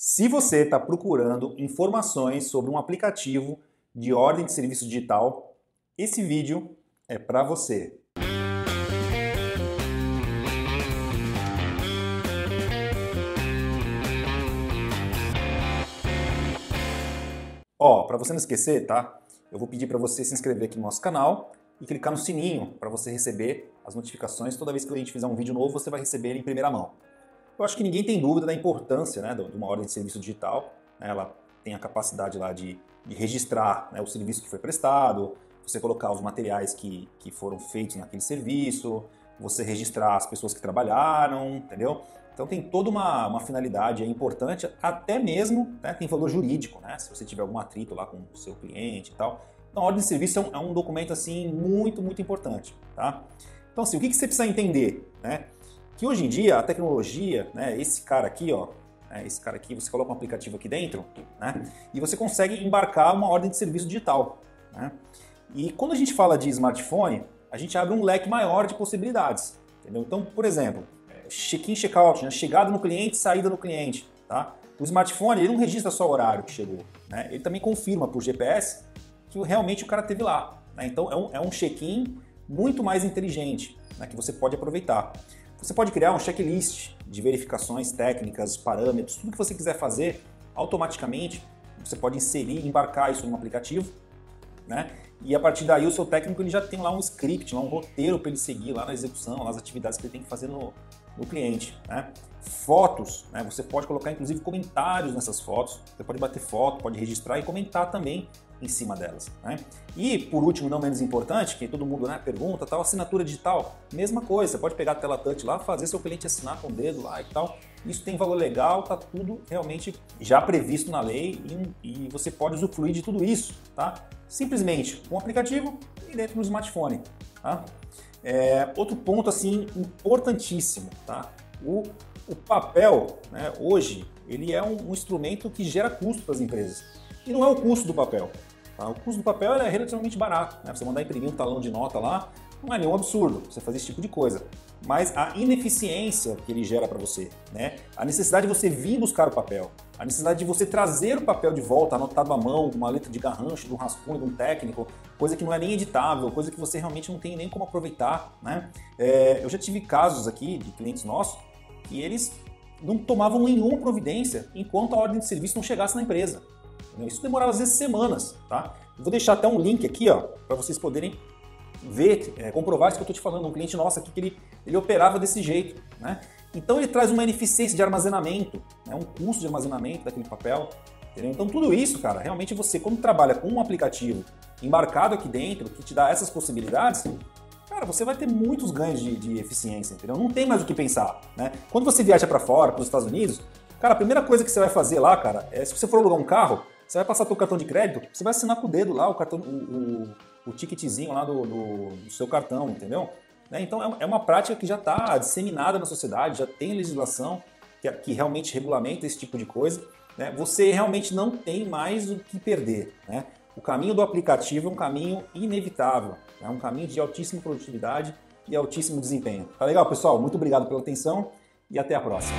Se você está procurando informações sobre um aplicativo de ordem de serviço digital, esse vídeo é para você. Ó, para você não esquecer, tá? Eu vou pedir para você se inscrever aqui no nosso canal e clicar no sininho para você receber as notificações. Toda vez que a gente fizer um vídeo novo, você vai receber ele em primeira mão. Eu acho que ninguém tem dúvida da importância né, de uma ordem de serviço digital. Né, ela tem a capacidade lá de, de registrar né, o serviço que foi prestado, você colocar os materiais que, que foram feitos naquele serviço, você registrar as pessoas que trabalharam, entendeu? Então tem toda uma, uma finalidade importante, até mesmo né, tem valor jurídico, né? Se você tiver algum atrito lá com o seu cliente e tal. Então a ordem de serviço é um, é um documento assim muito, muito importante, tá? Então assim, o que, que você precisa entender, né? Que hoje em dia a tecnologia, né, esse cara aqui, ó, né, esse cara aqui, você coloca um aplicativo aqui dentro, né, e você consegue embarcar uma ordem de serviço digital. Né? E quando a gente fala de smartphone, a gente abre um leque maior de possibilidades. Entendeu? Então, por exemplo, check-in, check-out, né, chegada no cliente, saída no cliente. Tá? O smartphone ele não registra só o horário que chegou, né? ele também confirma por GPS que realmente o cara teve lá. Né? Então é um, é um check-in muito mais inteligente né, que você pode aproveitar. Você pode criar um checklist de verificações técnicas, parâmetros, tudo que você quiser fazer automaticamente. Você pode inserir, embarcar isso no aplicativo, né? E a partir daí o seu técnico ele já tem lá um script, lá um roteiro para ele seguir lá na execução, nas atividades que ele tem que fazer no, no cliente. Né? Fotos, né? você pode colocar inclusive comentários nessas fotos, você pode bater foto, pode registrar e comentar também em cima delas. Né? E por último, não menos importante, que todo mundo né, pergunta, tal, assinatura digital, mesma coisa, você pode pegar a tela touch lá, fazer seu cliente assinar com o dedo lá e tal. Isso tem valor legal, tá tudo realmente já previsto na lei e, e você pode usufruir de tudo isso, tá? Simplesmente com um aplicativo e dentro do smartphone, tá? É, outro ponto assim importantíssimo, tá? O, o papel, né, hoje, ele é um, um instrumento que gera custo para as empresas. E não é o custo do papel. Tá? O custo do papel é relativamente barato. Né? Você mandar imprimir um talão de nota lá, não é nenhum absurdo você fazer esse tipo de coisa. Mas a ineficiência que ele gera para você, né? a necessidade de você vir buscar o papel, a necessidade de você trazer o papel de volta, anotado à mão, uma letra de garrancho, de um rascunho, de um técnico, coisa que não é nem editável, coisa que você realmente não tem nem como aproveitar. Né? É, eu já tive casos aqui de clientes nossos que eles não tomavam nenhuma providência enquanto a ordem de serviço não chegasse na empresa. Isso demorava às vezes semanas. Tá? Eu vou deixar até um link aqui para vocês poderem ver, é, comprovar isso que eu estou te falando. Um cliente nosso aqui que ele, ele operava desse jeito. Né? Então ele traz uma ineficiência de armazenamento, né? um custo de armazenamento daquele papel. Entendeu? Então tudo isso, cara, realmente você, quando trabalha com um aplicativo embarcado aqui dentro, que te dá essas possibilidades, cara, você vai ter muitos ganhos de, de eficiência, entendeu? Não tem mais o que pensar, né? Quando você viaja para fora, para os Estados Unidos, cara, a primeira coisa que você vai fazer lá, cara, é se você for alugar um carro, você vai passar seu cartão de crédito, você vai assinar com o dedo lá o cartão, o, o, o ticketzinho lá do, do, do seu cartão, entendeu? Né? Então é, é uma prática que já está disseminada na sociedade, já tem legislação que, que, realmente regulamenta esse tipo de coisa. Né? Você realmente não tem mais o que perder. Né? O caminho do aplicativo é um caminho inevitável, é um caminho de altíssima produtividade e altíssimo desempenho. Tá legal, pessoal? Muito obrigado pela atenção e até a próxima.